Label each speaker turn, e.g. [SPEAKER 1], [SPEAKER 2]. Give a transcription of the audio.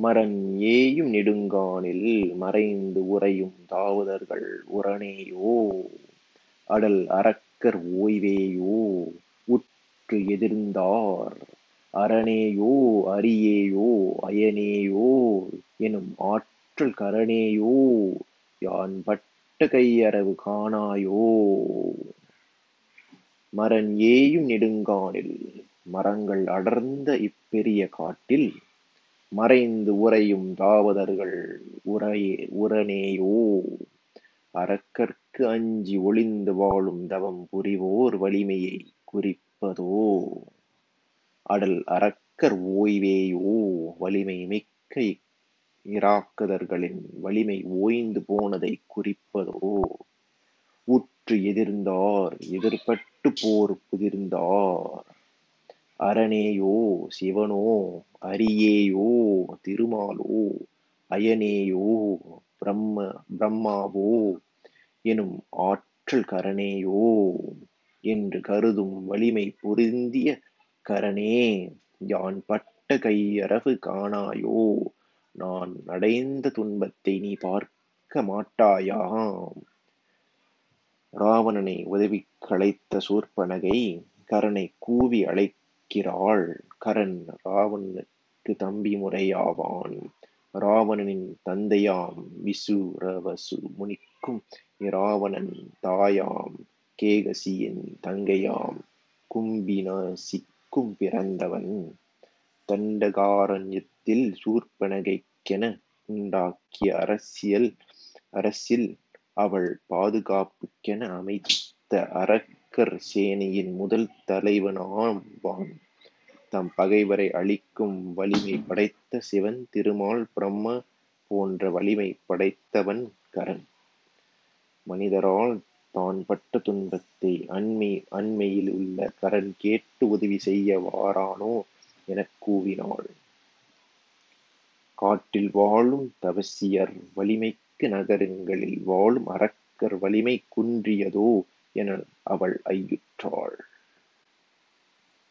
[SPEAKER 1] மரன் ஏயும் நெடுங்கானில் மறைந்து உறையும் தாவதர்கள் உரனேயோ அடல் அரக்கர் ஓய்வேயோ. உற்று எதிர்ந்தார் அரணேயோ. அரியேயோ. அயனேயோ. எனும் ஆற்றல் கரணேயோ. யான் பட்ட கையறவு காணாயோ. மரன் ஏயும் நெடுங்கானில் மரங்கள் அடர்ந்த இப்பெரிய காட்டில் மறைந்து உறையும் தாவதர்கள் உரையே உரனேயோ அரக்கர்க்கு அஞ்சி ஒளிந்து வாழும் தவம் புரிவோர் வலிமையை குறிப்பதோ. அடல் அரக்கர் ஓய்வேயோ. வலிமை மிக்க இராக்குதர்களின் வலிமை ஓய்ந்து போனதை குறிப்பதோ. உற்று எதிர்ந்தார் எதிர்பட்டு போர் புதிர்ந்தார். அரணேயோ சிவனோ அரியேயோ திருமாலோ அயனேயோ பிரம்ம பிரம்மாவோ எனும் ஆற்றல் கரணேயோ என்று கருதும் வலிமை பொருந்திய கரணே யான் பட்ட கையறவு காணாயோ நான் அடைந்த துன்பத்தை நீ பார்க்க மாட்டாயாம். ராவணனை உதவி களைத்த சூர்பனகை கரனை கூவி அழைக்கிறாள். கரண் ராவணனுக்கு தம்பி முறையாவான். ராவணனின் தந்தையாம் விசுரவசு முனிக்கும். இராவணன் தாயாம் கேகசியின் தங்கையாம் கும்பினாசிக்கும் பிறந்தவன். தண்டகாரண்யத்தில் சூர்பனகைக்கென உண்டாக்கிய அரசியல் அரசில் அவள் பாதுகாப்புக்கென அமைத்த அரக்கர் சேனையின் முதல் தலைவனாவான் தம் பகைவரை அழிக்கும் வலிமை படைத்த சிவன் திருமால் பிரம்ம போன்ற வலிமை படைத்தவன் கரன் மனிதரால் தான் பட்ட துன்பத்தை அண்மை அண்மையில் உள்ள கரண் கேட்டு உதவி செய்ய வாரானோ எனக் கூவினாள். காட்டில் வாழும் தவசியர் வலிமைக்கு நகரங்களில் வாழும் அரக்கர் வலிமை குன்றியதோ என அவள் ஐயுற்றாள்